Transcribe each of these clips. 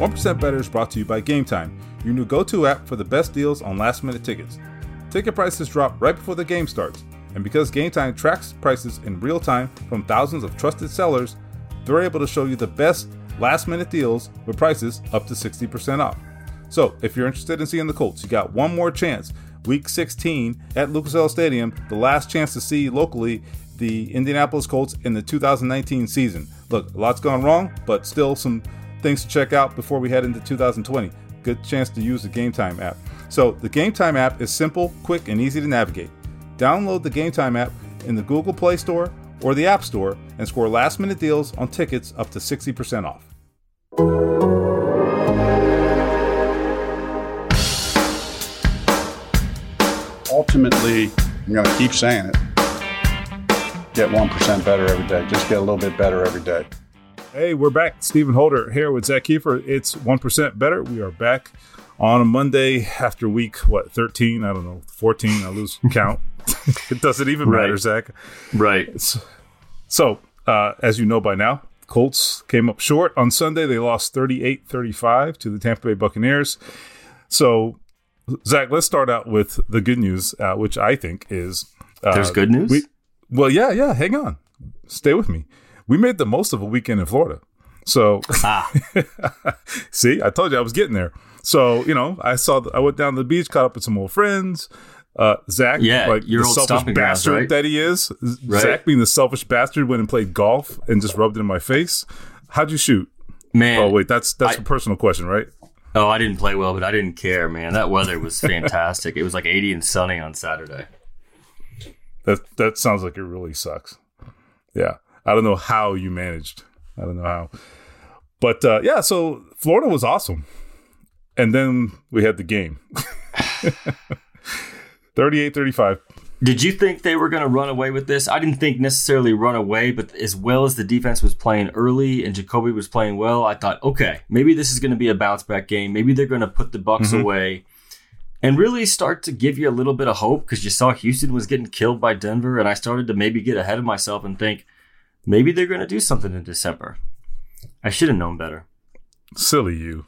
1% Better is brought to you by Game Time, your new go to app for the best deals on last minute tickets. Ticket prices drop right before the game starts, and because Game Time tracks prices in real time from thousands of trusted sellers, they're able to show you the best last minute deals with prices up to 60% off. So, if you're interested in seeing the Colts, you got one more chance. Week 16 at Lucas Oil Stadium, the last chance to see locally the Indianapolis Colts in the 2019 season. Look, a lot's gone wrong, but still some things to check out before we head into 2020. Good chance to use the Game Time app. So, the Game Time app is simple, quick, and easy to navigate. Download the Game Time app in the Google Play Store or the App Store and score last minute deals on tickets up to 60% off. Ultimately, I'm going to keep saying it. Get 1% better every day. Just get a little bit better every day. Hey, we're back. Stephen Holder here with Zach Kiefer. It's 1% better. We are back on a Monday after week, what, 13? I don't know, 14. I lose count. it doesn't even Right. matter, Zach. Right. So, uh, as you know by now, Colts came up short on Sunday. They lost 38 35 to the Tampa Bay Buccaneers. So, Zach, let's start out with the good news, uh, which I think is uh, There's good news? We, well, yeah, yeah. Hang on, stay with me. We made the most of a weekend in Florida. So, Ah, see, I told you I was getting there. So, you know, I saw, I went down to the beach, caught up with some old friends. Uh, Zach, Yeah, like your the selfish bastard right? that he is. Right. Zach, being the selfish bastard, went and played golf and just rubbed it in my face. How'd you shoot? man. Oh, wait, that's that's I- a personal question, right? Oh, I didn't play well, but I didn't care, man. That weather was fantastic. it was like 80 and sunny on Saturday. That that sounds like it really sucks. Yeah, I don't know how you managed. I don't know how, but uh, yeah. So Florida was awesome, and then we had the game. 38-35. Did you think they were going to run away with this? I didn't think necessarily run away, but as well as the defense was playing early and Jacoby was playing well, I thought, okay, maybe this is going to be a bounce back game. Maybe they're going to put the Bucks away and really start to give you a little bit of hope because you saw Houston was getting killed by Denver, and I started to maybe get ahead of myself and think maybe they're going to do something in December. I should have known better. Silly you.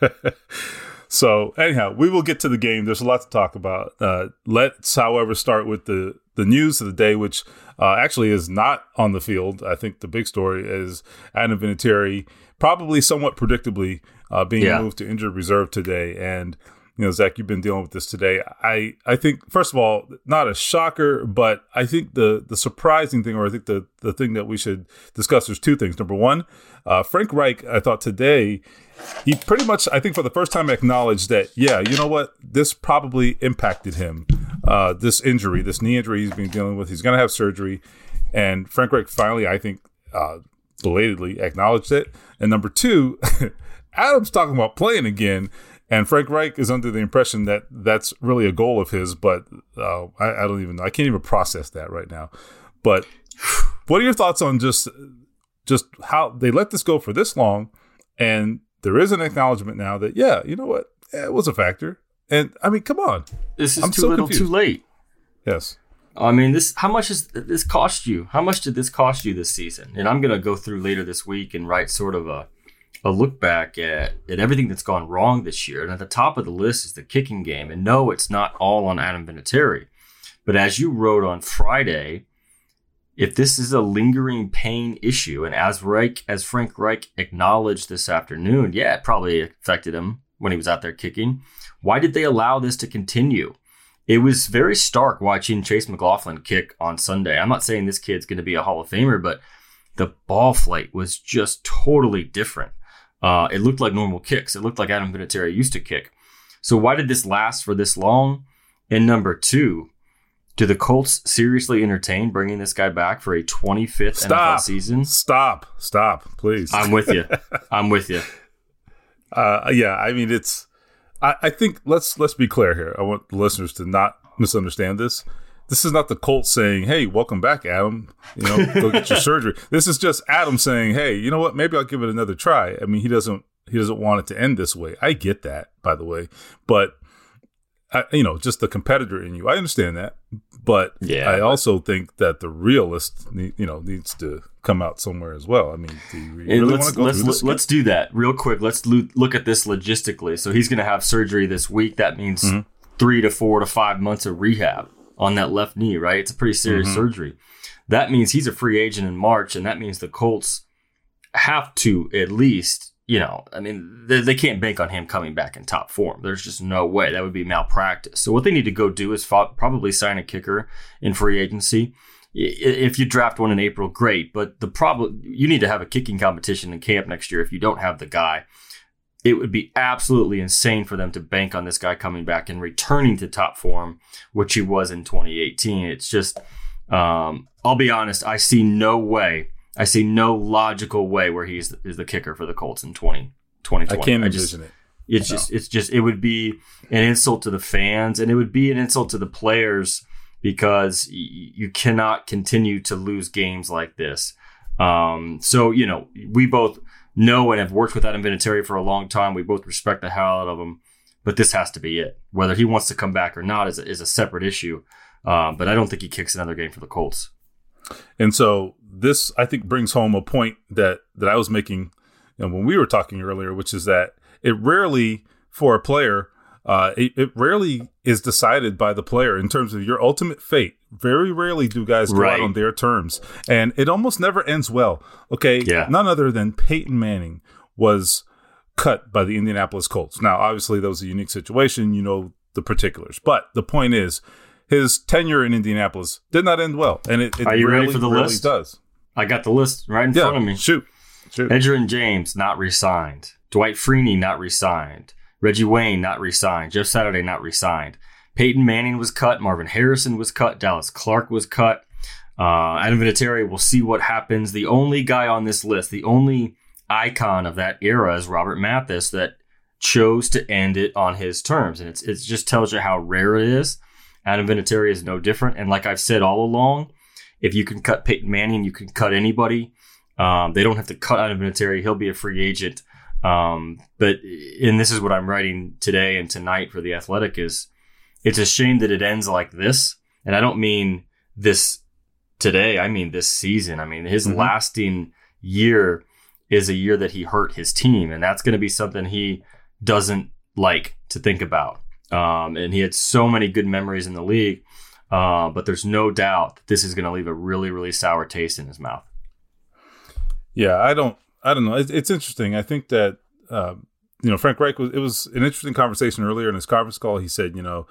so anyhow, we will get to the game. There's a lot to talk about. Uh, let's, however, start with the the news of the day, which uh, actually is not on the field. I think the big story is Adam Vinatieri, probably somewhat predictably, uh, being Yeah. moved to injured reserve today. And you know, Zach, you've been dealing with this today. I I think first of all, not a shocker, but I think the the surprising thing, or I think the the thing that we should discuss. There's two things. Number one, uh, Frank Reich. I thought today he pretty much, I think, for the first time acknowledged that, yeah, you know what, this probably impacted him. Uh, this injury, this knee injury he's been dealing with, he's going to have surgery, and Frank Reich finally, I think, uh, belatedly acknowledged it. And number two, Adam's talking about playing again. And Frank Reich is under the impression that that's really a goal of his, but uh, I, I don't even know. I can't even process that right now. But what are your thoughts on just just how they let this go for this long, and there is an acknowledgement now that yeah, you know what, Eh, it was a factor. And I mean, come on, This is I'm too so little, confused. too late. yes, I mean, this. How much has this cost you? How much did this cost you this season? And I'm gonna go through later this week and write sort of a a look back at at everything that's gone wrong this year. And at the top of the list is the kicking game. And no, it's not all on Adam Vinatieri, but as you wrote on Friday, if this is a lingering pain issue, and as Reich, as Frank Reich acknowledged this afternoon, yeah, it probably affected him when he was out there kicking. Why did they allow this to continue? It was very stark watching Chase McLaughlin kick on Sunday. I'm not saying this kid's going to be a Hall of Famer, but the ball flight was just totally different. Uh, it looked like normal kicks. It looked like Adam Vinatieri used to kick. So why did this last for this long? And number two, do the Colts seriously entertain bringing this guy back for a 25th NFL stop, season? stop, stop, please. I'm with you. I'm with you. Uh, yeah, I mean it's. I, I think let's let's be clear here. I want the listeners to not misunderstand this. This is not the Colts saying, "Hey, welcome back, Adam. You know, go get your surgery." This is just Adam saying, "Hey, you know what? Maybe I'll give it another try." I mean, he doesn't he doesn't want it to end this way. I get that, by the way, but I, you know, just the competitor in you. I understand that, but Yeah, I also think that the realist, need, you know, needs to come out somewhere as well. I mean, do really let's let's let's do that real quick. Let's lo- look at this logistically. So he's going to have surgery this week. That means Mm-hmm. three to four to five months of rehab on that left knee. Right? It's a pretty serious Mm-hmm. surgery. That means he's a free agent in March, and that means the Colts have to at least. You know, I mean, they, they can't bank on him coming back in top form. There's just no way. That would be malpractice. So what they need to go do is fo- probably sign a kicker in free agency if you draft one in April, great. But the problem, you need to have a kicking competition in camp next year. If you don't have the guy, it would be absolutely insane for them to bank on this guy coming back and returning to top form, which he was in 2018. It's just, um, I'll be honest, I see no way. I see no logical way where he's is the kicker for the Colts in 20, 2020. I can't just- envision it. it's just it's just it would be an insult to the fans and it would be an insult to the players because y- you cannot continue to lose games like this. Um, so you know we both know and have worked with Adam Vinatieri for a long time. We both respect the hell out of him, but this has to be it. Whether he wants to come back or not is a, is a separate issue. Um, but I don't think he kicks another game for the Colts. And so this, I think, brings home a point that that I was making you know, when we were talking earlier, which is that it rarely for a player, uh, it, it rarely is decided by the player in terms of your ultimate fate. Very rarely do guys go Right. out on their terms, and it almost never ends well. Okay, Yeah. none other than Peyton Manning was cut by the Indianapolis Colts. Now, obviously, that was a unique situation. You know the particulars, but the point is, his tenure in Indianapolis did not end well, and it, it Are you ready for the list? does. I got the list right in Yeah, front of me. shoot, shoot. Edgerrin James not re-signed. Dwight Freeney not re-signed. Reggie Wayne not re-signed. Jeff Saturday not re-signed. Peyton Manning was cut. Marvin Harrison was cut. Dallas Clark was cut. Uh, Adam Vinatieri. We'll see what happens. The only guy on this list, the only icon of that era, is Robert Mathis that chose to end it on his terms, and it's it just tells you how rare it is. Adam Vinatieri is no different, and like I've said all along, if you can cut Peyton Manning, you can cut anybody. Um, they don't have to cut Adam Vinatieri; he'll be a free agent. Um, but and this is what I'm writing today and tonight for the Athletic is it's a shame that it ends like this, and I don't mean this today. I mean this season. I mean his Mhm. lasting year is a year that he hurt his team, and that's going to be something he doesn't like to think about. Um, and he had so many good memories in the league, uh, but there's no doubt that this is going to leave a really, really sour taste in his mouth. Yeah, I don't. I don't know. It's, it's interesting. I think that um, you know Frank Reich was. It was an interesting conversation earlier in his conference call. He said, you know,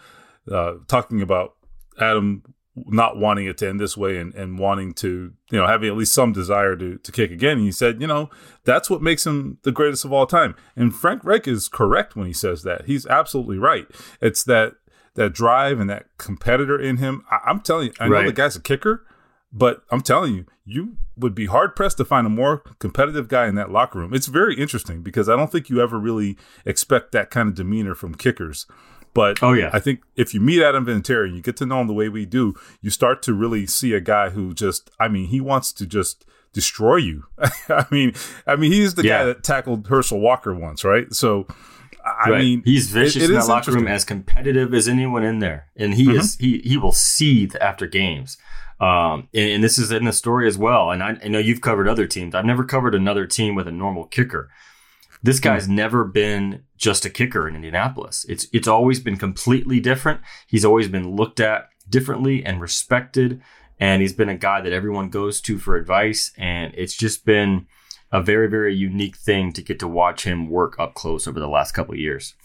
uh, talking about Adam not wanting it to end this way and, and wanting to, you know, having at least some desire to to kick again. he said, you know, that's what makes him the greatest of all time. And Frank Reich is correct when he says that. He's absolutely right. It's that that drive and that competitor in him. I, I'm telling you, I know Right. the guy's a kicker, but I'm telling you, you would be hard pressed to find a more competitive guy in that locker room. It's very interesting because I don't think you ever really expect that kind of demeanor from kickers. But Oh, yeah. I think if you meet Adam Vinatieri and you get to know him the way we do, you start to really see a guy who just, I mean, he wants to just destroy you. I mean, I mean, he's the Yeah. guy that tackled Herschel Walker once, right? So, I Right. mean, he's vicious it- it in that locker room, as competitive as anyone in there, and he Mm-hmm. is he he will seethe after games. Um, and, and this is in the story as well. And I, I know you've covered other teams. I've never covered another team with a normal kicker. This Hmm. guy's never been just a kicker in Indianapolis. It's it's always been completely different. He's always been looked at differently and respected, and he's been a guy that everyone goes to for advice. And it's just been a very very unique thing to get to watch him work up close over the last couple of years.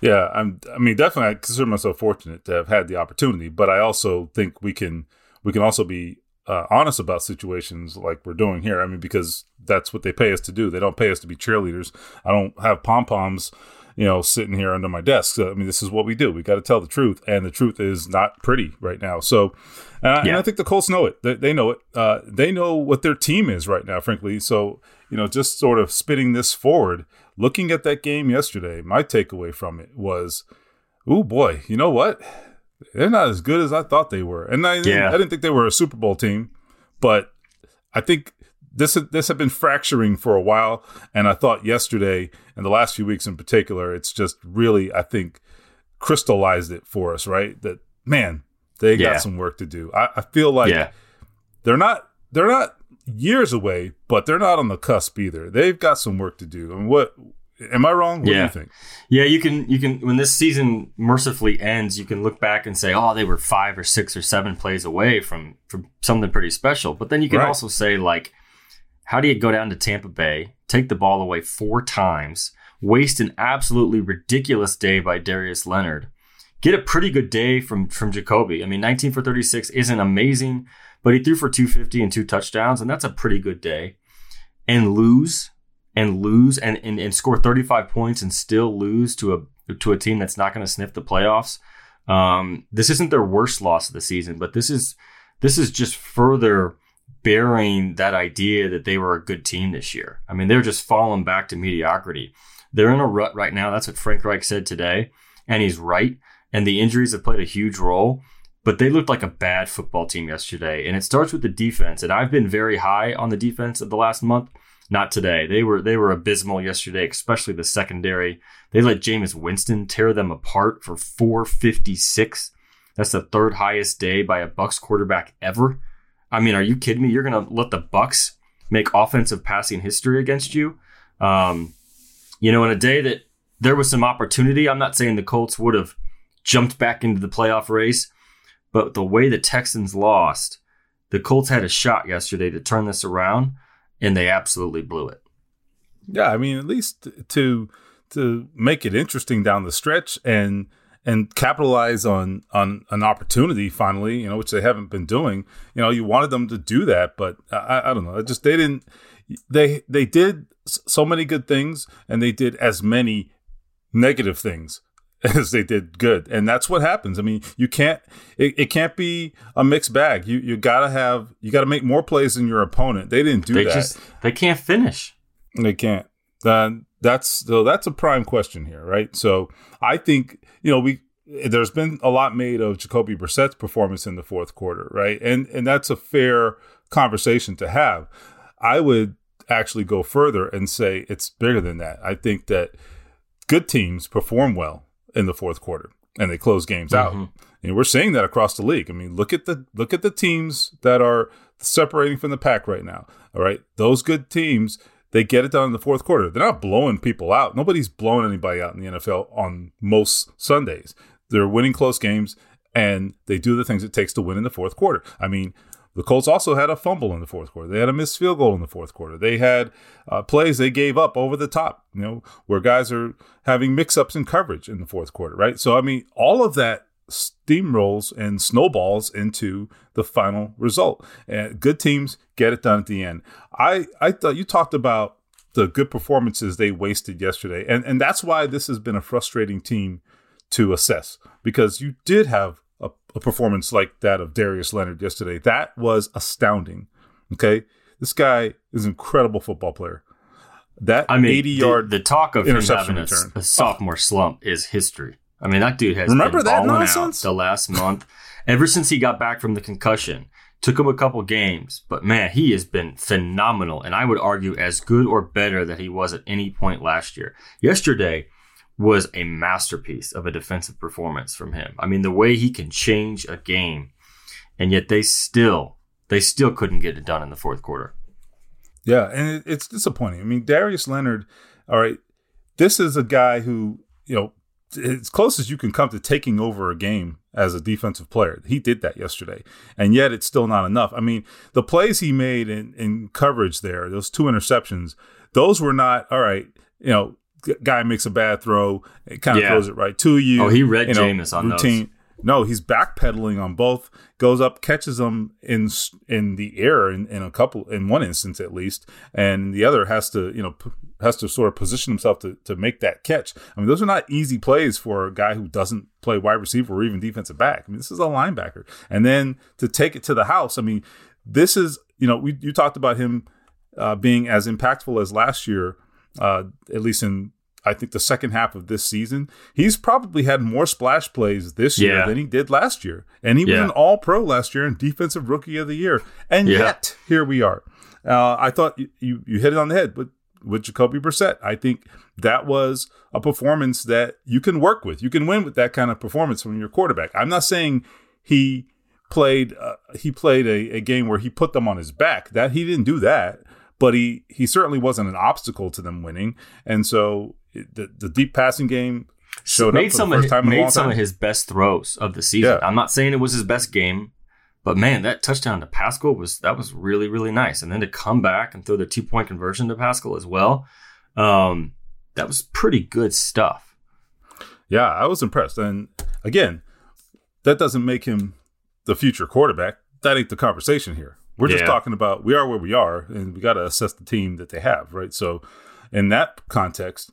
Yeah, I'm. I mean, definitely, I consider myself fortunate to have had the opportunity, but I also think we can we can also be uh, honest about situations like we're doing here. I mean, because that's what they pay us to do. They don't pay us to be cheerleaders. I don't have pom poms, you know, sitting here under my desk. So, I mean, this is what we do. We got to tell the truth, and the truth is not pretty right now. So, and I, and I think the Colts know it. They, they know it. Uh, they know what their team is right now, frankly. So, you know, just sort of spitting this forward, looking at that game yesterday, my takeaway from it was, oh boy, you know what? They're not as good as I thought they were. And I, Yeah. I didn't think they were a Super Bowl team, but I think this this had been fracturing for a while. And I thought yesterday and the last few weeks in particular, it's just really, I think, crystallized it for us, right? That man, they Yeah. got some work to do. I, I feel like yeah. they're not they're not years away, but they're not on the cusp either. They've got some work to do. I mean, what am I wrong? What do Yeah. you think? Yeah, you can you can when this season mercifully ends, you can look back and say, "Oh, they were 5 or 6 or 7 plays away from from something pretty special." But then you can Right. also say like how do you go down to Tampa Bay, take the ball away 4 times, waste an absolutely ridiculous day by Darius Leonard, get a pretty good day from from Jacoby. I mean, 19 for 36 isn't amazing, but he threw for 250 and two touchdowns, and that's a pretty good day. And lose and lose and, and, and score 35 points and still lose to a to a team that's not going to sniff the playoffs. Um, this isn't their worst loss of the season, but this is this is just further bearing that idea that they were a good team this year. I mean, they're just falling back to mediocrity. They're in a rut right now. That's what Frank Reich said today, and he's right. And the injuries have played a huge role. But they looked like a bad football team yesterday, and it starts with the defense. And I've been very high on the defense of the last month. Not today. They were they were abysmal yesterday, especially the secondary. They let Jameis Winston tear them apart for 456. That's the third highest day by a Bucks quarterback ever. I mean, are you kidding me? You're gonna let the Bucks make offensive passing history against you? Um, you know, in a day that there was some opportunity. I'm not saying the Colts would have jumped back into the playoff race, but the way the Texans lost, the Colts had a shot yesterday to turn this around, and they absolutely blew it. Yeah, I mean, at least to to make it interesting down the stretch and and capitalize on on an opportunity finally, you know, which they haven't been doing. You know, you wanted them to do that, but I, I don't know. It just they didn't. They they did so many good things, and they did as many negative things as they did good, and that's what happens. I mean, you can't. It, it can't be a mixed bag. You you gotta have. You gotta make more plays than your opponent. They didn't do they that. just they can't finish. They can't. Then that's so that's a prime question here, right? So I think you know we there's been a lot made of Jacoby Brissett's performance in the fourth quarter, right? And and that's a fair conversation to have. I would actually go further and say it's bigger than that. I think that good teams perform well in the fourth quarter and they close games out. Mhm. And we're seeing that across the league. I mean, look at the look at the teams that are separating from the pack right now. All right, those good teams they get it done in the fourth quarter. They're not blowing people out. Nobody's blowing anybody out in the NFL on most Sundays. They're winning close games and they do the things it takes to win in the fourth quarter. I mean, the Colts also had a fumble in the fourth quarter. They had a missed field goal in the fourth quarter. They had uh, plays they gave up over the top, you know, where guys are having mix ups in coverage in the fourth quarter, right? So, I mean, all of that steamrolls and snowballs into the final result. And good teams get it done at the end. I, I thought you talked about the good performances they wasted yesterday. And, and that's why this has been a frustrating team to assess because you did have a, a performance like that of Darius Leonard yesterday. That was astounding. Okay. This guy is an incredible football player. That I mean, 80 the- yard The, talk of him having a, return. a sophomore slump is history. I mean, that dude has Remember been that nonsense? the last month. Ever since he got back from the concussion, took him a couple games, but man, he has been phenomenal, and I would argue as good or better than he was at any point last year. Yesterday was a masterpiece of a defensive performance from him. I mean, the way he can change a game, and yet they still they still couldn't get it done in the fourth quarter. Yeah, and it, it's disappointing. I mean, Darius Leonard, all right, this is a guy who, you know, as close as you can come to taking over a game as a defensive player. He did that yesterday, and yet it's still not enough. I mean, the plays he made in, in coverage there, those two interceptions, those were not, all right, you know, guy makes a bad throw, it kind of Yeah. throws it right to you. Oh, he read you know, Jameis on those. No, he's backpedaling on both. Goes up, catches them in in the air in, in a couple, in one instance at least, and the other has to you know p- has to sort of position himself to to make that catch. I mean, those are not easy plays for a guy who doesn't play wide receiver or even defensive back. I mean, this is a linebacker, and then to take it to the house. I mean, this is you know we you talked about him uh, being as impactful as last year, uh, at least in I think the second half of this season. He's probably had more splash plays this year Yeah. than he did last year, and he was an All Pro last year and Defensive Rookie of the Year. And Yeah. yet here we are. Uh, I thought you, you you hit it on the head, but with Jacoby Brissett. I think that was a performance that you can work with. You can win with that kind of performance from your quarterback. I'm not saying he played uh, he played a, a game where he put them on his back. That he didn't do that, but he he certainly wasn't an obstacle to them winning. And so the the deep passing game showed made up for some the of first his, time in a made long some time. of his best throws of the season. Yeah. I'm not saying it was his best game, but man, that touchdown to Pascal was that was really really nice. And then to come back and throw the two point conversion to Pascal as well, um, that was pretty good stuff. Yeah, I was impressed. And again, that doesn't make him the future quarterback. That ain't the conversation here. We're just Yeah. talking about we are where we are, and we got to assess the team that they have, right? So, in that context,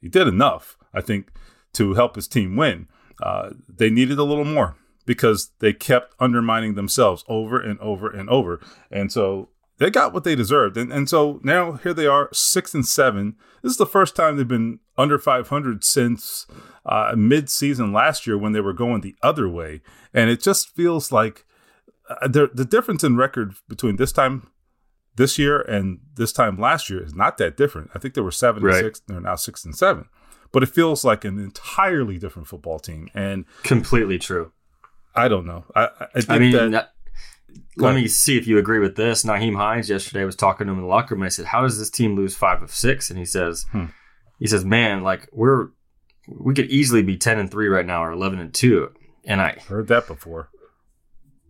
he did enough, I think, to help his team win. Uh, they needed a little more because they kept undermining themselves over and over and over, and so they got what they deserved. And and so now here they are, six and seven. This is the first time they've been under 500 since uh, mid-season last year when they were going the other way, and it just feels like uh, the the difference in record between this time this year and this time last year is not that different. I think they were seven Right. and six, they're now six and seven, but it feels like an entirely different football team. And Completely true. I don't know. I I, I mean, that that- let me see if you agree with this. Nyheim Hines yesterday was talking to him in the locker room. And I said, "How does this team lose five of six? And he says, Hmm. "He says, man, like we're we could easily be ten and three right now or eleven and two. And I, heard that before.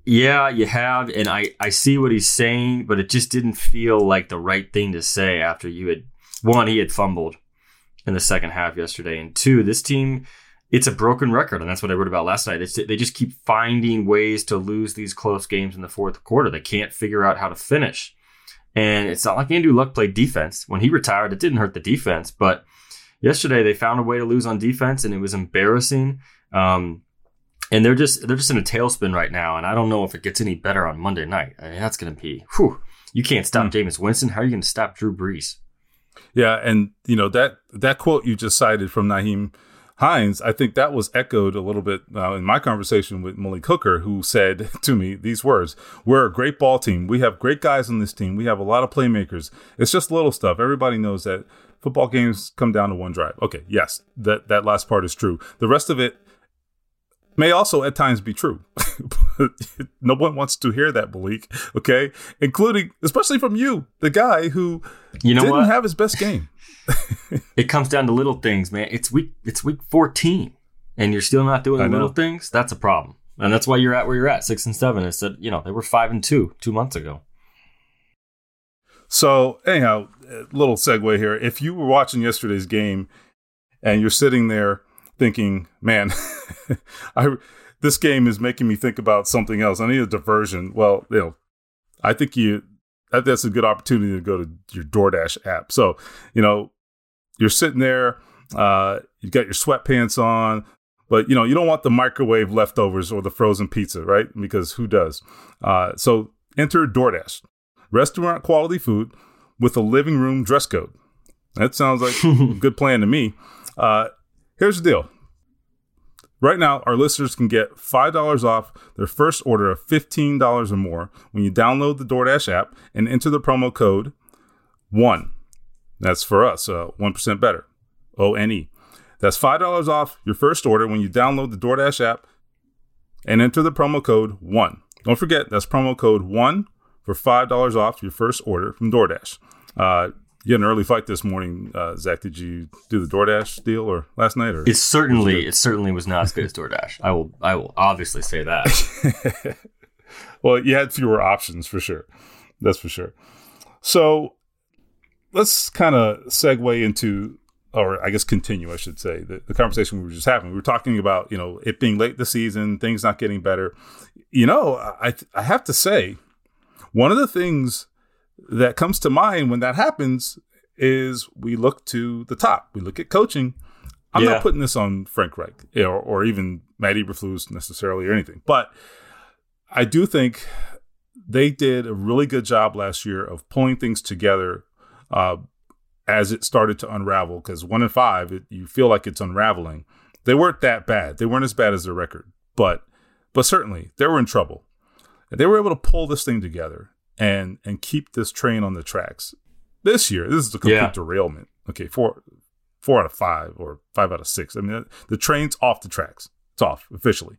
Yeah, you have, and I I see what he's saying, but it just didn't feel like the right thing to say after you had one he had fumbled in the second half yesterday, and two this team." It's a broken record, and that's what I wrote about last night. It's, they just keep finding ways to lose these close games in the fourth quarter. They can't figure out how to finish. And it's not like Andrew Luck played defense. When he retired, it didn't hurt the defense, but yesterday they found a way to lose on defense, and it was embarrassing. Um, and they're just they're just in a tailspin right now, and I don't know if it gets any better on Monday night. I mean, that's going to be whew. You can't stop Jameis Winston. How are you going to stop Drew Brees? Yeah, and you know that that quote you just cited from Nyheim Hines, I think that was echoed a little bit uh, in my conversation with Malik Hooker, who said to me these words: "We're a great ball team. We have great guys on this team. We have a lot of playmakers. It's just little stuff. Everybody knows that football games come down to one drive." Okay, yes, that that last part is true. The rest of it may also at times be true. No one wants to hear that, Malik. Okay, including especially from you, the guy who You know didn't what? have his best game. it comes down to little things, man. It's week it's week 14 and you're still not doing I the little things. That's a problem. And that's why you're at where you're at, 6 and 7. It's that, you know, they were 5 and 2 2 months ago. So anyhow, little segue here. If you were watching yesterday's game and you're sitting there thinking, "Man, I this game is making me think about something else. I need a diversion." Well, you know, I think you that, that's a good opportunity to go to your DoorDash app. So, you know, you're sitting there, uh, you got your sweatpants on, but you know you don't want the microwave leftovers or the frozen pizza, right? Because who does? Uh, so enter DoorDash, restaurant quality food with a living room dress code. That sounds like a good plan to me. Uh, here's the deal. Right now, our listeners can get $5 off their first order of $15 or more when you download the DoorDash app and enter the promo code 1. That's for us, uh, 1% better. O N E. That's $5 off your first order when you download the DoorDash app and enter the promo code 1. Don't forget, that's promo code 1 for $5 off your first order from DoorDash. Uh, you had an early fight this morning, uh, Zach. Did you do the DoorDash deal or last night? Or It certainly it certainly was not as good as DoorDash. I will I will obviously say that. well, you had fewer options for sure. That's for sure. So let's kind of segue into, or I guess continue, I should say, the, the conversation we were just having. We were talking about, you know, it being late the season, things not getting better. You know, I I have to say, one of the things that comes to mind when that happens is we look to the top. We look at coaching. I'm Yeah. not putting this on Frank Reich or, or even Matt Eberflus necessarily or anything, but I do think they did a really good job last year of pulling things together uh, as it started to unravel. Because one in five, it, you feel like it's unraveling. They weren't that bad. They weren't as bad as their record, but but certainly they were in trouble. And they were able to pull this thing together and and keep this train on the tracks. this year, this is a complete Yeah. derailment. Okay, four four out of five or five out of six. I mean, the train's off the tracks. It's off officially.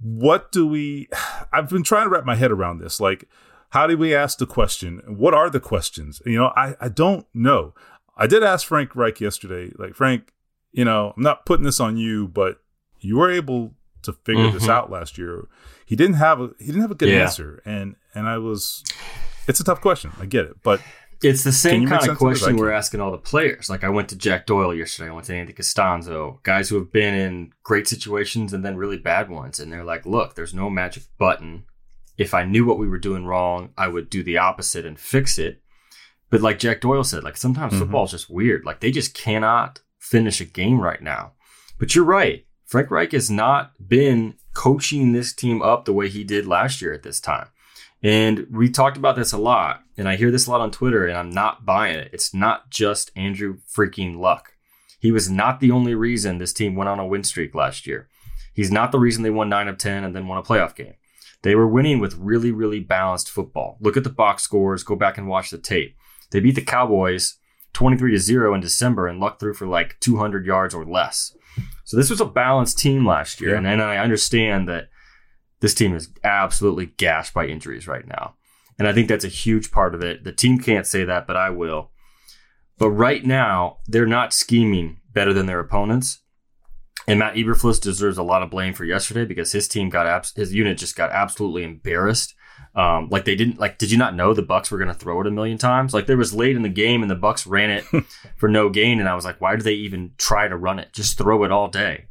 What do we? I've been trying to wrap my head around this. Like, how do we ask the question? What are the questions? You know, I I don't know. I did ask Frank Reich yesterday. Like, Frank, you know, I'm not putting this on you, but you were able to figure this Mhm. out last year. He didn't have a he didn't have a good Yeah. answer, and and I was. It's a tough question. I get it, but It's the same kind of this? Question we're asking all the players. Like I went to Jack Doyle yesterday. I went to Andy Castonzo, guys who have been in great situations and then really bad ones. And they're like, look, there's no magic button. If I knew what we were doing wrong, I would do the opposite and fix it. But like Jack Doyle said, like sometimes Mhm. football is just weird. Like they just cannot finish a game right now. But you're right. Frank Reich has not been coaching this team up the way he did last year at this time. And we talked about this a lot, and I hear this a lot on Twitter, and I'm not buying it. It's not just Andrew freaking Luck. He was not the only reason this team went on a win streak last year. He's not the reason they won 9 of 10 and then won a playoff game. They were winning with really, really balanced football. Look at the box scores, go back and watch the tape. They beat the Cowboys 23 to 0 in December, and Luck threw for like 200 yards or less. So this was a balanced team last year, Yeah. and, and I understand that this team is absolutely gashed by injuries right now. And I think that's a huge part of it. The team can't say that, but I will. But right now, they're not scheming better than their opponents. And Matt Eberflus deserves a lot of blame for yesterday because his team got abs- his unit just got absolutely embarrassed. Um, like they didn't like. Did you not know the Bucks were going to throw it a million times? Like there was late in the game and the Bucks ran it for no gain, and I was like, why do they even try to run it? Just throw it all day.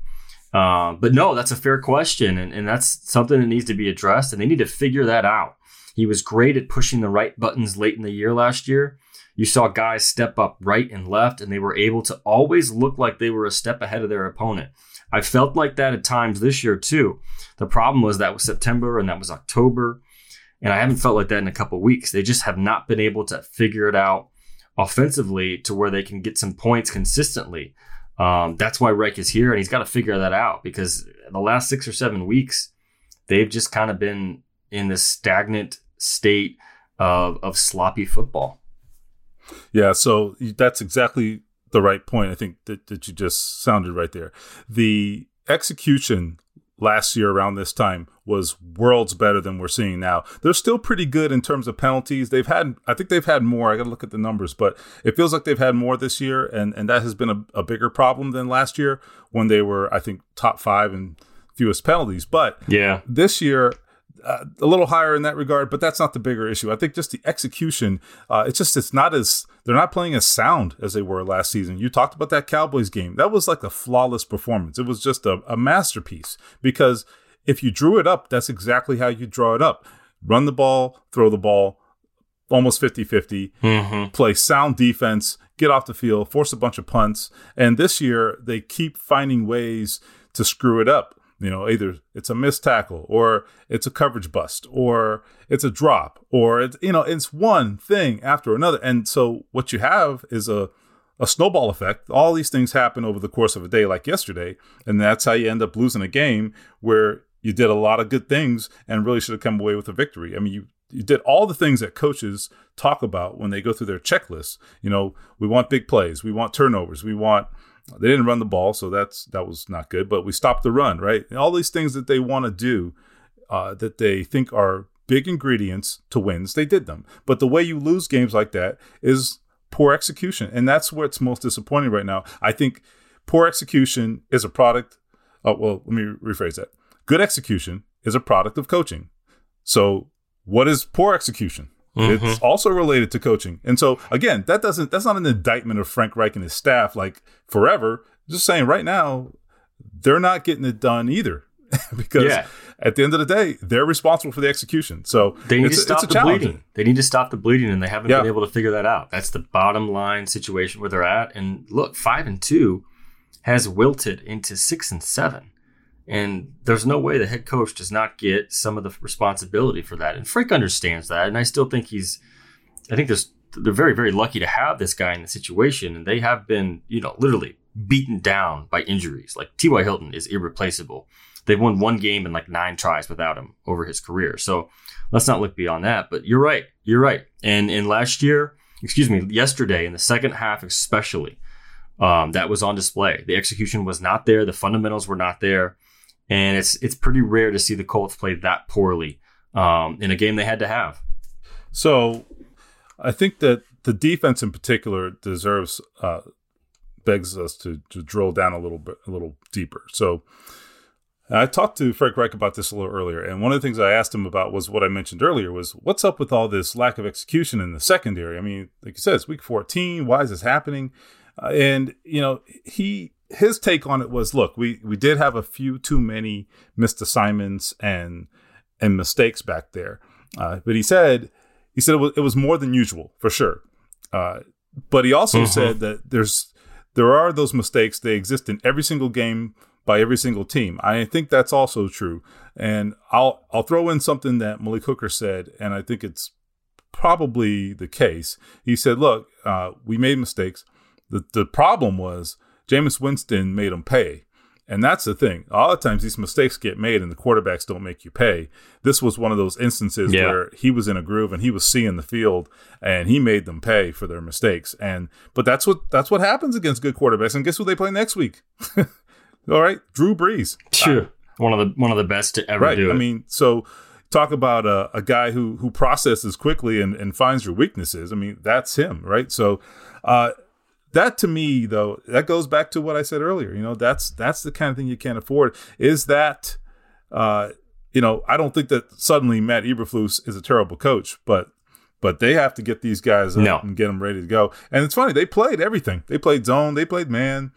Um, but no, that's a fair question, and, and that's something that needs to be addressed, and they need to figure that out. He was great at pushing the right buttons late in the year last year. You saw guys step up right and left, and they were able to always look like they were a step ahead of their opponent. I felt like that at times this year too. The problem was that was September and that was October, and I haven't felt like that in a couple weeks. They just have not been able to figure it out offensively to where they can get some points consistently. Um, that's why Reich is here, and he's got to figure that out because the last six or seven weeks, they've just kind of been in this stagnant state of, of sloppy football. Yeah, so that's exactly the right point. I think that, that you just sounded right there. The execution last year around this time was worlds better than we're seeing now. They're still pretty good in terms of penalties. They've had, I think they've had more. I got to look at the numbers, but it feels like they've had more this year, and and that has been a, a bigger problem than last year when they were, I think, top five and fewest penalties. But Yeah. this year uh, a little higher in that regard but that's not the bigger issue i think just the execution uh, it's just it's not as they're not playing as sound as they were last season you talked about that cowboys game that was like a flawless performance it was just a, a masterpiece because if you drew it up that's exactly how you draw it up run the ball throw the ball almost 50-50 Mm-hmm. play sound defense, get off the field, force a bunch of punts. And this year, they keep finding ways to screw it up. You know, either it's a missed tackle, or it's a coverage bust, or it's a drop, or it's you know, it's one thing after another. And so what you have is a a snowball effect. All these things happen over the course of a day, like yesterday, and that's how you end up losing a game where you did a lot of good things and really should have come away with a victory. I mean, you you did all the things that coaches talk about when they go through their checklists. You know, we want big plays, we want turnovers, we want. They didn't run the ball, so that's that was not good. But we stopped the run, right? And all these things that they want to do, uh, that they think are big ingredients to wins, they did them. But the way you lose games like that is poor execution, and that's what's most disappointing right now. I think poor execution is a product. Oh well, let me rephrase that. Good execution is a product of coaching. So, what is poor execution? It's mm-hmm. also related to coaching. And so again, that doesn't that's not an indictment of Frank Reich and his staff like forever. Just saying right now, they're not getting it done either. because Yeah. at the end of the day, they're responsible for the execution. So They need to stop the bleeding. They need to stop the bleeding, and they haven't Yeah. been able to figure that out. That's the bottom line situation where they're at. And look, five and two has wilted into six and seven. And there's no way the head coach does not get some of the responsibility for that. And Frank understands that. And I still think he's, I think there's, they're very, very lucky to have this guy in the situation. And they have been, you know, literally beaten down by injuries. Like T.Y. Hilton is irreplaceable. They've won one game in like nine tries without him over his career. So let's not look beyond that. But you're right. You're right. And in last year, excuse me, yesterday in the second half, especially, um, that was on display. The execution was not there. The fundamentals were not there. And it's it's pretty rare to see the Colts play that poorly um, in a game they had to have. So I think that the defense in particular deserves uh, begs us to, to drill down a little bit a little deeper. So I talked to Frank Reich about this a little earlier, and one of the things I asked him about was what I mentioned earlier was what's up with all this lack of execution in the secondary. I mean, like you said, it's week 14. Why is this happening? Uh, and you know, he his take on it was, look, we we did have a few too many missed assignments and and mistakes back there, uh, but he said he said it was, it was more than usual for sure. Uh, but he also mm-hmm. said that there's there are those mistakes. They exist in every single game by every single team. I think that's also true. And I'll I'll throw in something that Malik Hooker said, and I think it's probably the case. He said, "Look, uh, we made mistakes. The the problem was Jameis Winston made them pay." And that's the thing. A lot of times these mistakes get made and the quarterbacks don't make you pay. This was one of those instances yeah. where he was in a groove and he was seeing the field and he made them pay for their mistakes. And but that's what that's what happens against good quarterbacks. And guess who they play next week? All right, Drew Brees. Sure. One of the one of the best to ever right. do it. I mean, so talk about a, a guy who who processes quickly and, and finds your weaknesses. I mean, that's him, right? So uh, that to me though that goes back to what i said earlier you know that's that's the kind of thing you can't afford. Is that uh you know i don't think that suddenly matt eberflus is a terrible coach but but they have to get these guys up no. and get them ready to go. And it's funny they played everything. They played zone they played man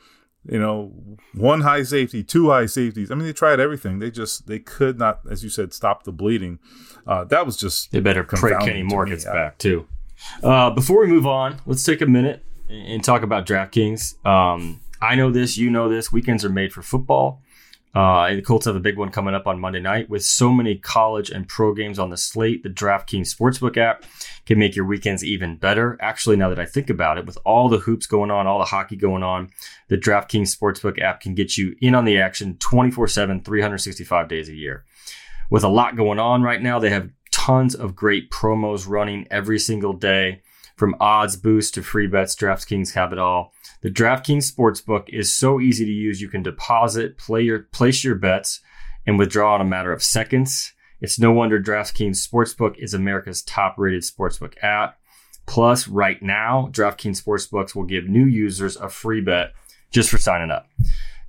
you know one high safety two high safeties. I mean they tried everything. They just they could not as you said stop the bleeding. Uh, that was just they better pray kenny moore gets back too. Uh, before we move on let's take a minute and talk about DraftKings. Um, I know this, you know this. Weekends are made for football. Uh, the Colts have a big one coming up on Monday night with so many college and pro games on the slate. The DraftKings Sportsbook app can make your weekends even better. Actually, now that I think about it, with all the hoops going on, all the hockey going on, the DraftKings Sportsbook app can get you in on the action 24 7, 365 days a year. With a lot going on right now, they have tons of great promos running every single day. From odds boost to free bets, DraftKings have it all. The DraftKings Sportsbook is so easy to use. You can deposit, play your, place your bets, and withdraw in a matter of seconds. It's no wonder DraftKings Sportsbook is America's top rated sportsbook app. Plus, right now, DraftKings Sportsbooks will give new users a free bet just for signing up.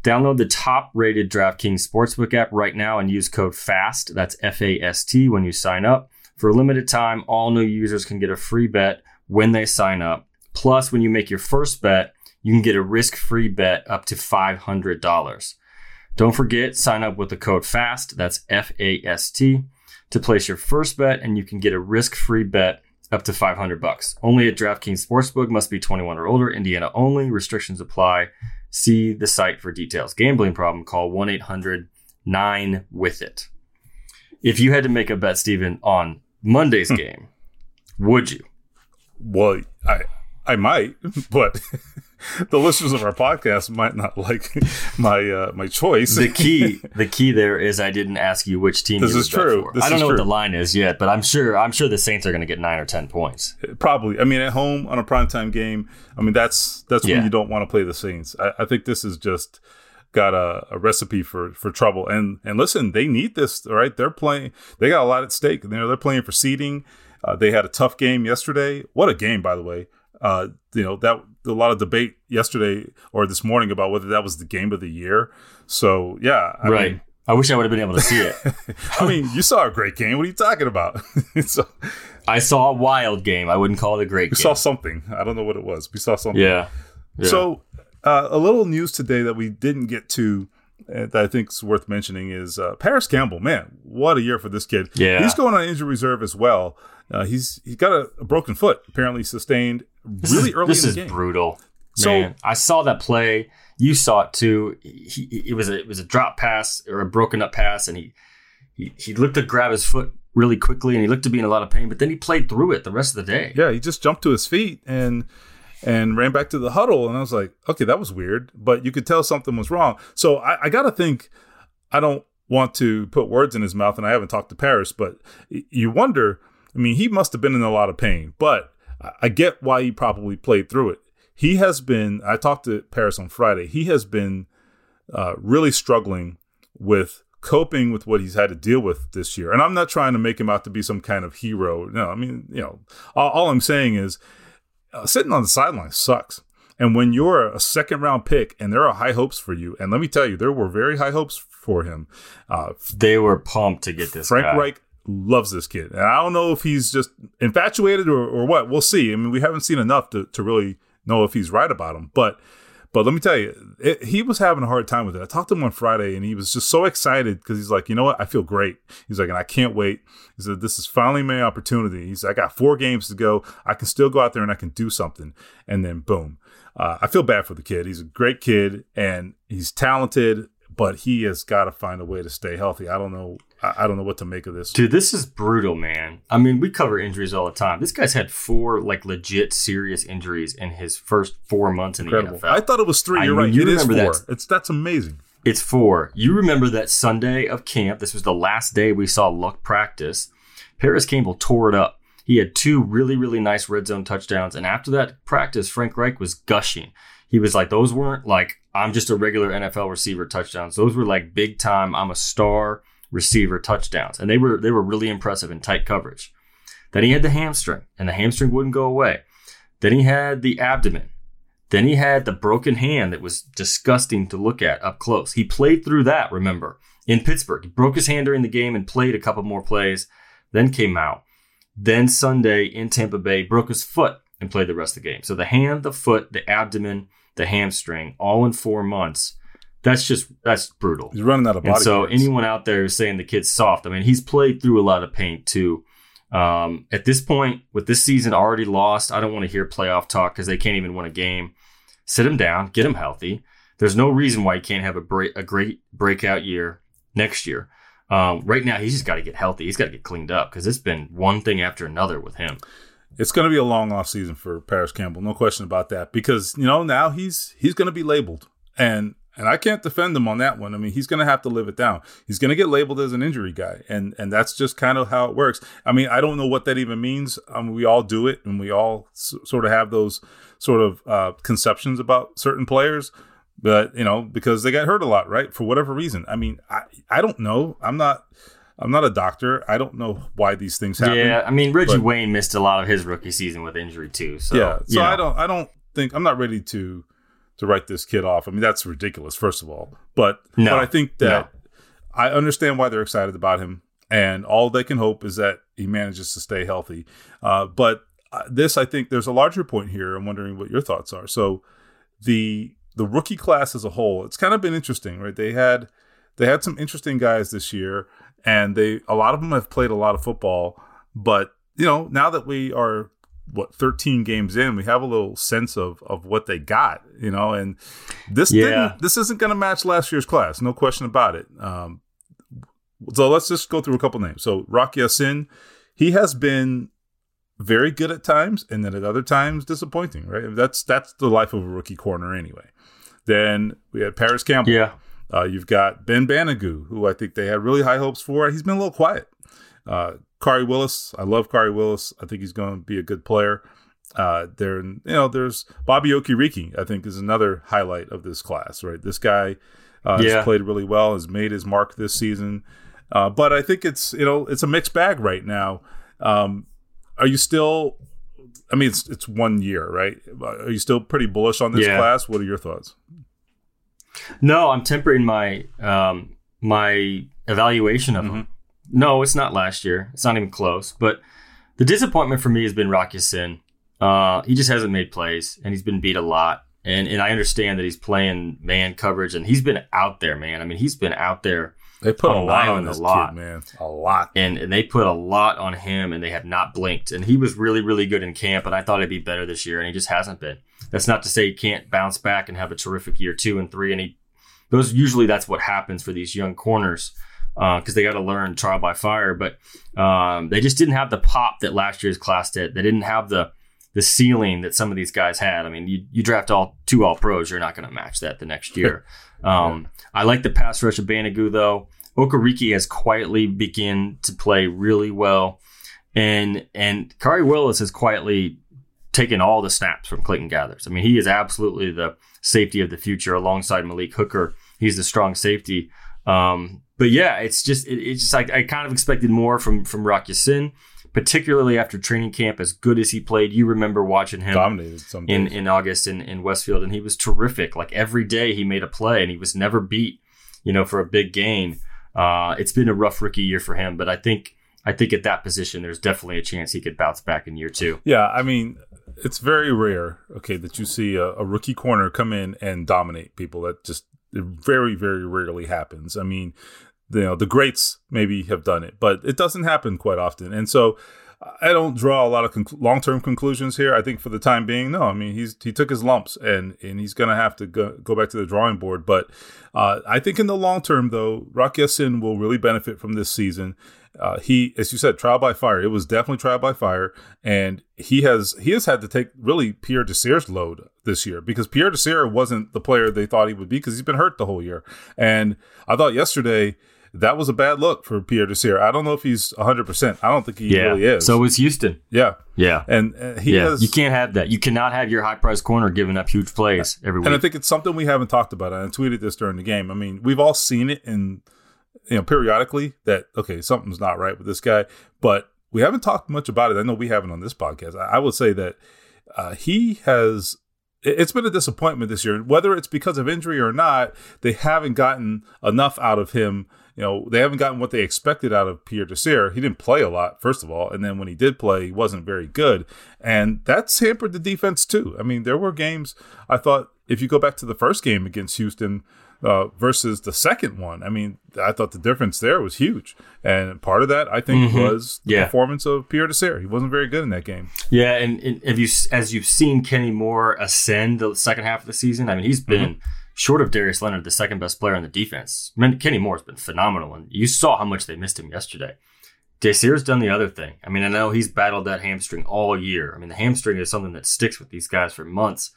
Download the top rated DraftKings Sportsbook app right now and use code FAST, that's F A S T, when you sign up. For a limited time, all new users can get a free bet when they sign up. Plus, when you make your first bet, you can get a risk free bet up to $500. Don't forget, sign up with the code FAST, that's F A S T, to place your first bet, and you can get a risk free bet up to 500 bucks. Only at DraftKings Sportsbook must be 21 or older, Indiana only. Restrictions apply. See the site for details. Gambling problem, call 1 800 9 with it. If you had to make a bet, Stephen, on Monday's hmm. game, would you? Well, I I might, but the listeners of our podcast might not like my uh, my choice. The key, the key there is I didn't ask you which team. This is true. This I don't know true. what the line is yet, but I'm sure I'm sure the Saints are going to get nine or ten points. Probably. I mean, at home on a primetime game. I mean, that's that's yeah. when you don't want to play the Saints. I, I think this is just got a, a, recipe for for trouble. And and listen, they need this. right? they're playing. They got a lot at stake. They're they're playing for seeding. Uh, they had a tough game yesterday. What a game, by the way. Uh, you know that a lot of debate yesterday or this morning about whether that was the game of the year. So yeah, I right. Mean, I wish I would have been able to see it. I mean, you saw a great game. What are you talking about? so, I saw a wild game. I wouldn't call it a great. Game. We game. saw something. I don't know what it was. We saw something. Yeah. yeah. So uh, a little news today that we didn't get to uh, that I think is worth mentioning is uh, Parris Campbell. Man, what a year for this kid. Yeah. He's going on injury reserve as well. Uh, he's he's got a, a, broken foot apparently sustained this really is, early. This in is the game. brutal. Man, so I saw that play. You saw it too. He, he, it was a it was a drop pass or a broken up pass, and he he he looked to grab his foot really quickly, and he looked to be in a lot of pain. But then he played through it the rest of the day. Yeah, he just jumped to his feet and and ran back to the huddle, and I was like, okay, that was weird, but you could tell something was wrong. So I, I got to think. I don't want to put words in his mouth, and I haven't talked to Parris, but you wonder I mean, he must have been in a lot of pain, but I get why he probably played through it. He has been. I talked to Parris on Friday. He has been uh, really struggling with coping with what he's had to deal with this year. And I'm not trying to make him out to be some kind of hero. No, I mean, you know, all, all I'm saying is uh, sitting on the sideline sucks. And when you're a second round pick and there are high hopes for you, and let me tell you, there were very high hopes for him. Uh, they were pumped to get this. Frank guy. Reich loves this kid. And I don't know if he's just infatuated or, or what. We'll see. I mean, we haven't seen enough to, to really know if he's right about him. But but let me tell you, it, he was having a hard time with it. I talked to him on Friday, and he was just so excited because he's like, you know what, I feel great. He's like, and I can't wait. He said, this is finally my opportunity. He's, I got four games to go. I can still go out there and I can do something. And then boom, uh, I feel bad for the kid. He's a great kid and he's talented, but he has got to find a way to stay healthy. I don't know I, don't know what to make of this. Dude, this is brutal, man. I mean, we cover injuries all the time. This guy's had four like legit serious injuries in his first four months in Incredible. the NFL. I thought it was three. You're I right. You it is four. That. It's that's amazing. It's four. You remember that Sunday of camp? This was the last day we saw Luck practice. Parris Campbell tore it up. He had two really, really nice red zone touchdowns. And after that practice, Frank Reich was gushing. He was like, those weren't like, I'm just a regular NFL receiver touchdowns. Those were like big time, I'm a star receiver touchdowns, and they were they were really impressive in tight coverage. Then he had the hamstring, and the hamstring wouldn't go away. Then he had the abdomen. Then he had the broken hand that was disgusting to look at up close. He played through that, remember, in Pittsburgh. He broke his hand during the game and played a couple more plays, then came out. Then Sunday in Tampa Bay, broke his foot and played the rest of the game. So the hand, the foot, the abdomen, the hamstring, all in four months that's just that's brutal. He's running out of body. And so parts. anyone out there saying the kid's soft, I mean, he's played through a lot of pain too. Um, at this point, with this season already lost, I don't want to hear playoff talk because they can't even win a game. Sit him down, get him healthy. There's no reason why he can't have a, break, a great breakout year next year. Um, right now, he's just got to get healthy. He's got to get cleaned up because it's been one thing after another with him. It's going to be a long off season for Parris Campbell, no question about that. Because you know now he's he's going to be labeled, and and I can't defend him on that one. I mean, he's going to have to live it down. He's going to get labeled as an injury guy, and and that's just kind of how it works. I mean, I don't know what that even means. Um, we all do it, and we all s- sort of have those sort of uh, conceptions about certain players. But you know, because they got hurt a lot, right? For whatever reason. I mean, I I don't know. I'm not. I'm not a doctor. I don't know why these things happen. Yeah, I mean Reggie but, Wayne missed a lot of his rookie season with injury too. So yeah, so I don't. I don't think I'm not ready to to write this kid off. I mean, that's ridiculous, first of all. But no, but I think that no. I understand why they're excited about him, and all they can hope is that he manages to stay healthy. Uh, but uh, this, I think, there's a larger point here. I'm wondering what your thoughts are. So the the rookie class as a whole, it's kind of been interesting, right? They had they had some interesting guys this year, and they a lot of them have played a lot of football. But you know, now that we are what 13 games in we have a little sense of of what they got you know and this yeah. didn't this isn't going to match last year's class no question about it um, so let's just go through a couple names so Rock Ya-Sin he has been very good at times and then at other times disappointing right that's that's the life of a rookie corner anyway then we had Parris Campbell yeah uh, you've got Ben Banogu, who I think they had really high hopes for. He's been a little quiet. Uh, Khari Willis, I love Khari Willis. I think he's going to be a good player. Uh, there, you know, there's Bobby Okereke. I think is another highlight of this class. Right, this guy uh, yeah. has played really well, has made his mark this season. Uh, but I think it's you know it's a mixed bag right now. Um, are you still? I mean, it's it's one year, right? Are you still pretty bullish on this yeah. class? What are your thoughts? No, I'm tempering my um, my evaluation of mm-hmm. them no, it's not last year. It's not even close. But the disappointment for me has been Rock Ya-Sin. Uh, he just hasn't made plays, and he's been beat a lot. And and I understand that he's playing man coverage, and he's been out there, man. I mean, he's been out there. They put a lot on this lot. kid, man. A lot. And, and they put a lot on him, and they have not blinked. And he was really, really good in camp, and I thought he'd be better this year, and he just hasn't been. That's not to say he can't bounce back and have a terrific year two and three. And he, those usually that's what happens for these young corners because uh, they got to learn trial by fire. But um, they just didn't have the pop that last year's class did. They didn't have the the ceiling that some of these guys had. I mean, you, you draft all two all pros, you're not going to match that the next year. Um, I like the pass rush of Banogu though. Okereke has quietly begun to play really well, and and Khari Willis has quietly taken all the snaps from Clayton Geathers. I mean, he is absolutely the safety of the future alongside Malik Hooker. He's the strong safety. Um, but yeah, it's just it, it's just like I kind of expected more from from Rock Ya-Sin, particularly after training camp. As good as he played, you remember watching him Dominated in in August in in Westfield, and he was terrific. Like every day, he made a play, and he was never beat. You know, for a big gain. Uh, it's been a rough rookie year for him, but I think I think at that position, there's definitely a chance he could bounce back in year two. Yeah, I mean, it's very rare, okay, that you see a, a rookie corner come in and dominate people. That just it very, very rarely happens. I mean, you know, the greats maybe have done it, but it doesn't happen quite often. And so I don't draw a lot of conc- long-term conclusions here. I think for the time being, no. I mean, he's he took his lumps, and and he's going to have to go, go back to the drawing board. But uh, I think in the long term, though, Rock Ya-Sin will really benefit from this season. Uh, he, as you said, trial by fire. It was definitely trial by fire, and he has he has had to take really Pierre Desir's load this year because Pierre Desir wasn't the player they thought he would be because he's been hurt the whole year. And I thought yesterday that was a bad look for Pierre Desir. I don't know if he's 100%. I don't think he really is. So is Houston. yeah. Yeah. And uh, he yeah. has. you can't have that. You cannot have your high price corner giving up huge plays every week. and I think it's something we haven't talked about. I tweeted this during the game. I mean, we've all seen it in, you know, periodically that, okay, something's not right with this guy, but we haven't talked much about it. I know we haven't on this podcast. I, I would say that uh, he has. It's been a disappointment this year. Whether it's because of injury or not, they haven't gotten enough out of him. You know, they haven't gotten what they expected out of Pierre Desir. He didn't play a lot, first of all, and then when he did play, he wasn't very good, and that's hampered the defense too. I mean, there were games I thought if you go back to the first game against Houston uh, versus the second one, I mean, I thought the difference there was huge, and part of that I think was the Yeah. performance of Pierre Desir. He wasn't very good in that game. Yeah, and, and you as you've seen Kenny Moore ascend the second half of the season? I mean, he's been short of Darius Leonard, the second best player on the defense. Kenny Moore's been phenomenal, and you saw how much they missed him yesterday. Desir's done the other thing. I mean, I know he's battled that hamstring all year. I mean, the hamstring is something that sticks with these guys for months.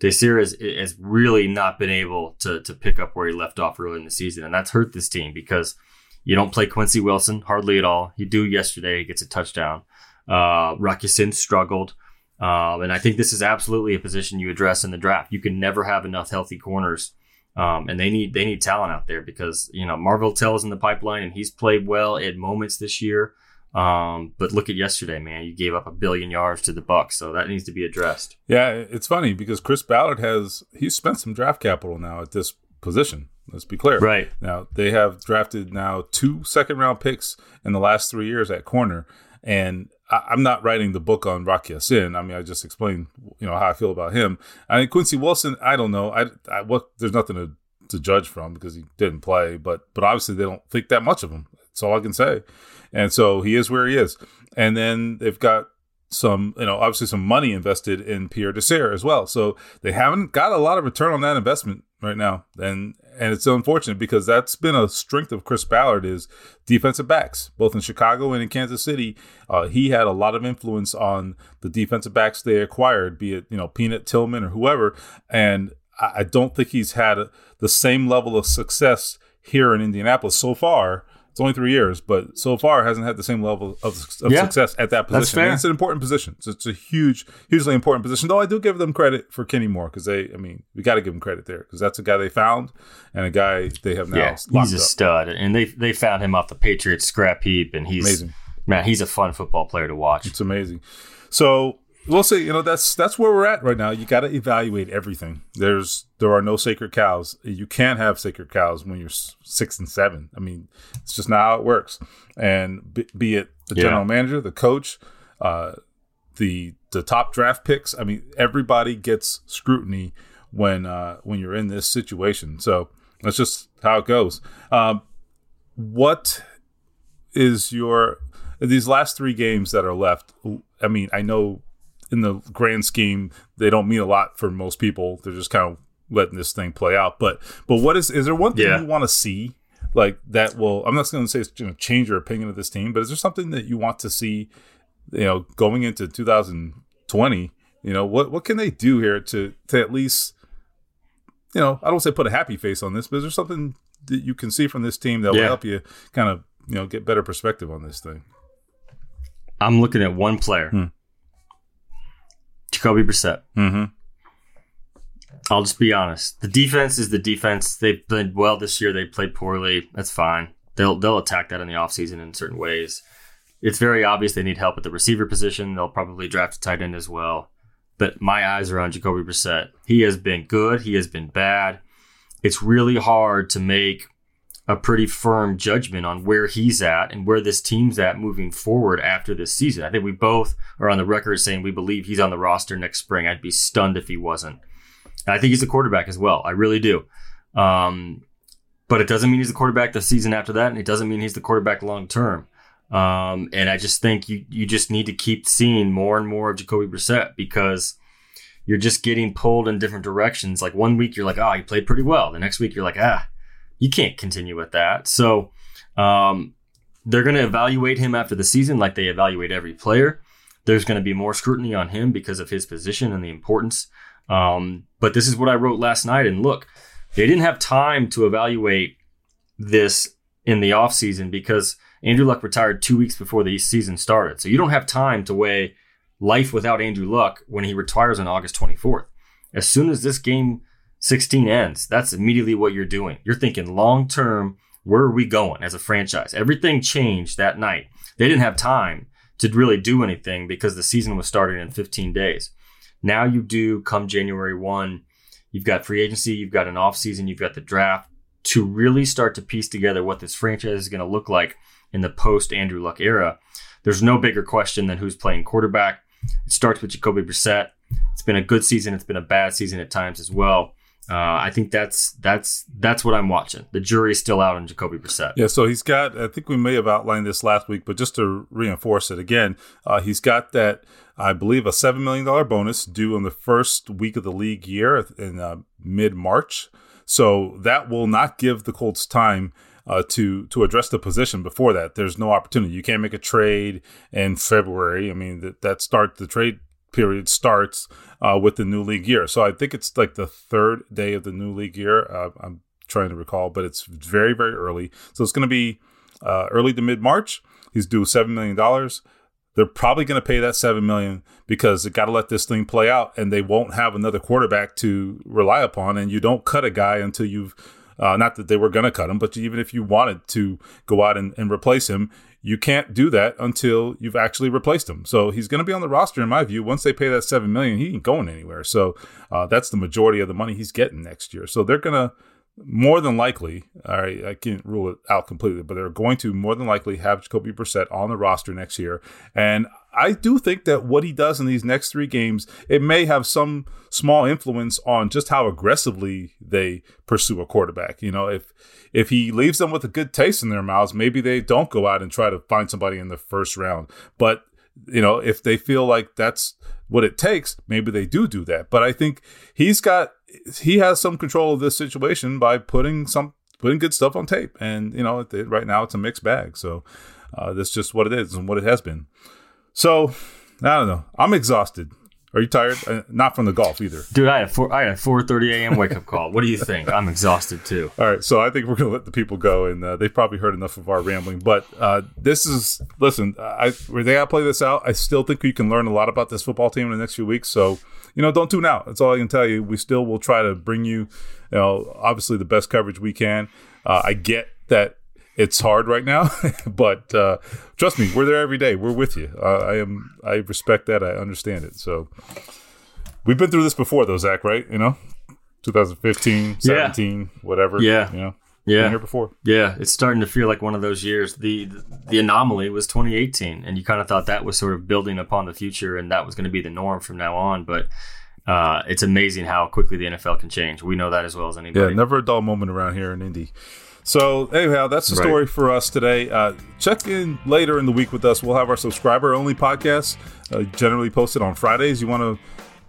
Desir has, has really not been able to to pick up where he left off early in the season, and that's hurt this team because you don't play Quincy Wilson hardly at all. You do yesterday, he gets a touchdown. Uh, Rock Ya-Sin struggled. Um, and I think this is absolutely a position you address in the draft. You can never have enough healthy corners. Um, and they need they need talent out there because you know Marvell Tell's in the pipeline and he's played well at moments this year. Um, but look at yesterday, man. You gave up a billion yards to the Bucks, so that needs to be addressed. Yeah, it's funny because Chris Ballard has he's spent some draft capital now at this position. Let's be clear. Right. Now they have drafted now two second round picks in the last three years at corner, and I, I'm not writing the book on Rock Ya-Sin. I mean, I just explained you know how I feel about him. I mean, Quincy Wilson. I don't know. I, I what there's nothing to to judge from because he didn't play, but but obviously they don't think that much of him. That's all I can say. And so he is where he is. And then they've got some, you know, obviously some money invested in Pierre Desir as well. So they haven't got a lot of return on that investment right now. And and it's unfortunate because that's been a strength of Chris Ballard is defensive backs, both in Chicago and in Kansas City. Uh, he had a lot of influence on the defensive backs they acquired, be it you know Peanut Tillman or whoever. And I, I don't think he's had a, the same level of success here in Indianapolis so far. It's only three years, but so far hasn't had the same level of, of Yeah, success at that position. that's fair. And it's an important position. So it's a huge, hugely important position. Though I do give them credit for Kenny Moore because they, I mean, we got to give him credit there because that's a guy they found and a guy they have now Yeah, he's a up. stud, and they they found him off the Patriots scrap heap, and he's Amazing. man, he's a fun football player to watch. It's amazing. So we'll see. You know, that's that's where we're at right now. You got to evaluate everything. There's there are no sacred cows. You can't have sacred cows when you're six and seven. I mean, it's just not how it works. And be, be it the Yeah. general manager, the coach, uh, the the top draft picks. I mean, everybody gets scrutiny when uh, when you're in this situation. So that's just how it goes. Um, what is your these last three games that are left? I mean, I know in the grand scheme they don't mean a lot for most people. They're just kind of letting this thing play out. But but what is is there one thing Yeah. you want to see like that will? I'm not going to say it's going to change your opinion of this team, but is there something that you want to see? You know, going into 2020, you know what what can they do here to to at least you know I don't say put a happy face on this, but is there something that you can see from this team that will help you kind of you know get better perspective on this thing? I'm looking at one player. Hmm. Jacoby Brissett. Mm-hmm. I'll just be honest. The defense is the defense. They've played well this year. They played poorly. That's fine. They'll they'll attack that in the offseason in certain ways. It's very obvious they need help at the receiver position. They'll probably draft a tight end as well. But my eyes are on Jacoby Brissett. He has been good. He has been bad. It's really hard to make a pretty firm judgment on where he's at and where this team's at moving forward after this season. I think we both are on the record saying we believe he's on the roster next spring. I'd be stunned if he wasn't. And I think he's a quarterback as well. I really do. Um, but it doesn't mean he's the quarterback the season after that, and it doesn't mean he's the quarterback long term. Um, and I just think you you just need to keep seeing more and more of Jacoby Brissett because you're just getting pulled in different directions. Like one week you're like, oh, he played pretty well. The next week you're like, ah, you can't continue with that. So um, they're going to evaluate him after the season like they evaluate every player. There's going to be more scrutiny on him because of his position and the importance. Um, but this is what I wrote last night. And look, they didn't have time to evaluate this in the offseason because Andrew Luck retired two weeks before the season started. So you don't have time to weigh life without Andrew Luck when he retires on August 24th. As soon as this game 16 ends, that's immediately what you're doing. You're thinking long term, where are we going as a franchise? Everything changed that night. They didn't have time to really do anything because the season was starting in 15 days. Now you do come January 1, you've got free agency, you've got an off season, you've got the draft to really start to piece together what this franchise is going to look like in the post Andrew Luck era. There's no bigger question than who's playing quarterback. It starts with Jacoby Brissett. It's been a good season. It's been a bad season at times as well. Uh, I think that's that's that's what I'm watching. The jury's still out on Jacoby Brissett. Yeah, so he's got. I think we may have outlined this last week, but just to reinforce it again, uh, he's got that. I believe a seven million dollar bonus due in the first week of the league year in uh, mid March. So that will not give the Colts time uh, to to address the position before that. There's no opportunity. You can't make a trade in February. I mean that that start the trade period starts uh, with the new league year. So I think it's like the third day of the new league year. Uh, I'm trying to recall, but it's very very early. So it's going to be uh, early to mid March. He's due seven million dollars. They're probably going to pay that seven million because they got to let this thing play out, and they won't have another quarterback to rely upon. And you don't cut a guy until you've uh, not that they were going to cut him, but even if you wanted to go out and, and replace him, you can't do that until you've actually replaced him. So he's going to be on the roster, in my view. Once they pay that seven million, he ain't going anywhere. So uh, that's the majority of the money he's getting next year. So they're going to more than likely, all right, I can't rule it out completely, but they're going to more than likely have Jacoby Brissett on the roster next year. And I do think that what he does in these next three games, it may have some small influence on just how aggressively they pursue a quarterback. You know, if if he leaves them with a good taste in their mouths, maybe they don't go out and try to find somebody in the first round. But you know, if they feel like that's what it takes, maybe they do do that. But I think he's got he has some control of this situation by putting some putting good stuff on tape, and you know, right now it's a mixed bag. So uh, that's just what it is and what it has been. So I don't know. I'm exhausted. Are you tired? Uh, not from the golf either, dude. I had four. I had a 4:30 a.m. wake up call. What do you think? I'm exhausted too. All right, so I think we're gonna let the people go, and uh, they've probably heard enough of our rambling. But uh, this is listen. I they gotta play this out. I still think you can learn a lot about this football team in the next few weeks. So you know, don't tune out. That's all I can tell you. We still will try to bring you, you know, obviously the best coverage we can. Uh, I get that it's hard right now, but uh, trust me, we're there every day. We're with you. Uh, I am. I respect that. I understand it. So we've been through this before, though, Zak. Right? You know, 2015, 17, yeah. whatever. Yeah. You know. Yeah. Been here before. Yeah, it's starting to feel like one of those years. The the anomaly was 2018, and you kind of thought that was sort of building upon the future, and that was going to be the norm from now on. But uh, it's amazing how quickly the NFL can change. We know that as well as anybody. Yeah, never a dull moment around here in Indy. So anyhow, that's the story right. for us today. Uh, check in later in the week with us. We'll have our subscriber only podcast, uh, generally posted on Fridays. You want to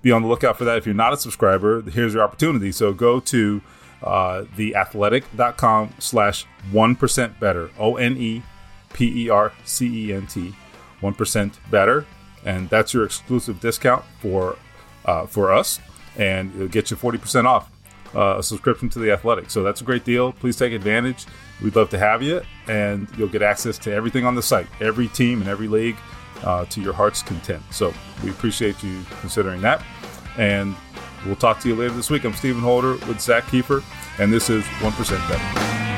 be on the lookout for that. If you're not a subscriber, here's your opportunity. So go to uh, theathletic.com slash 1% better. O N E P E R C E N T. 1% better. And that's your exclusive discount for uh, for us. And it'll get you 40% off uh, a subscription to The Athletic. So that's a great deal. Please take advantage. We'd love to have you, and you'll get access to everything on the site, every team and every league uh, to your heart's content. So we appreciate you considering that. And we'll talk to you later this week. I'm Stephen Holder with Zak Keefer, and this is 1% Better.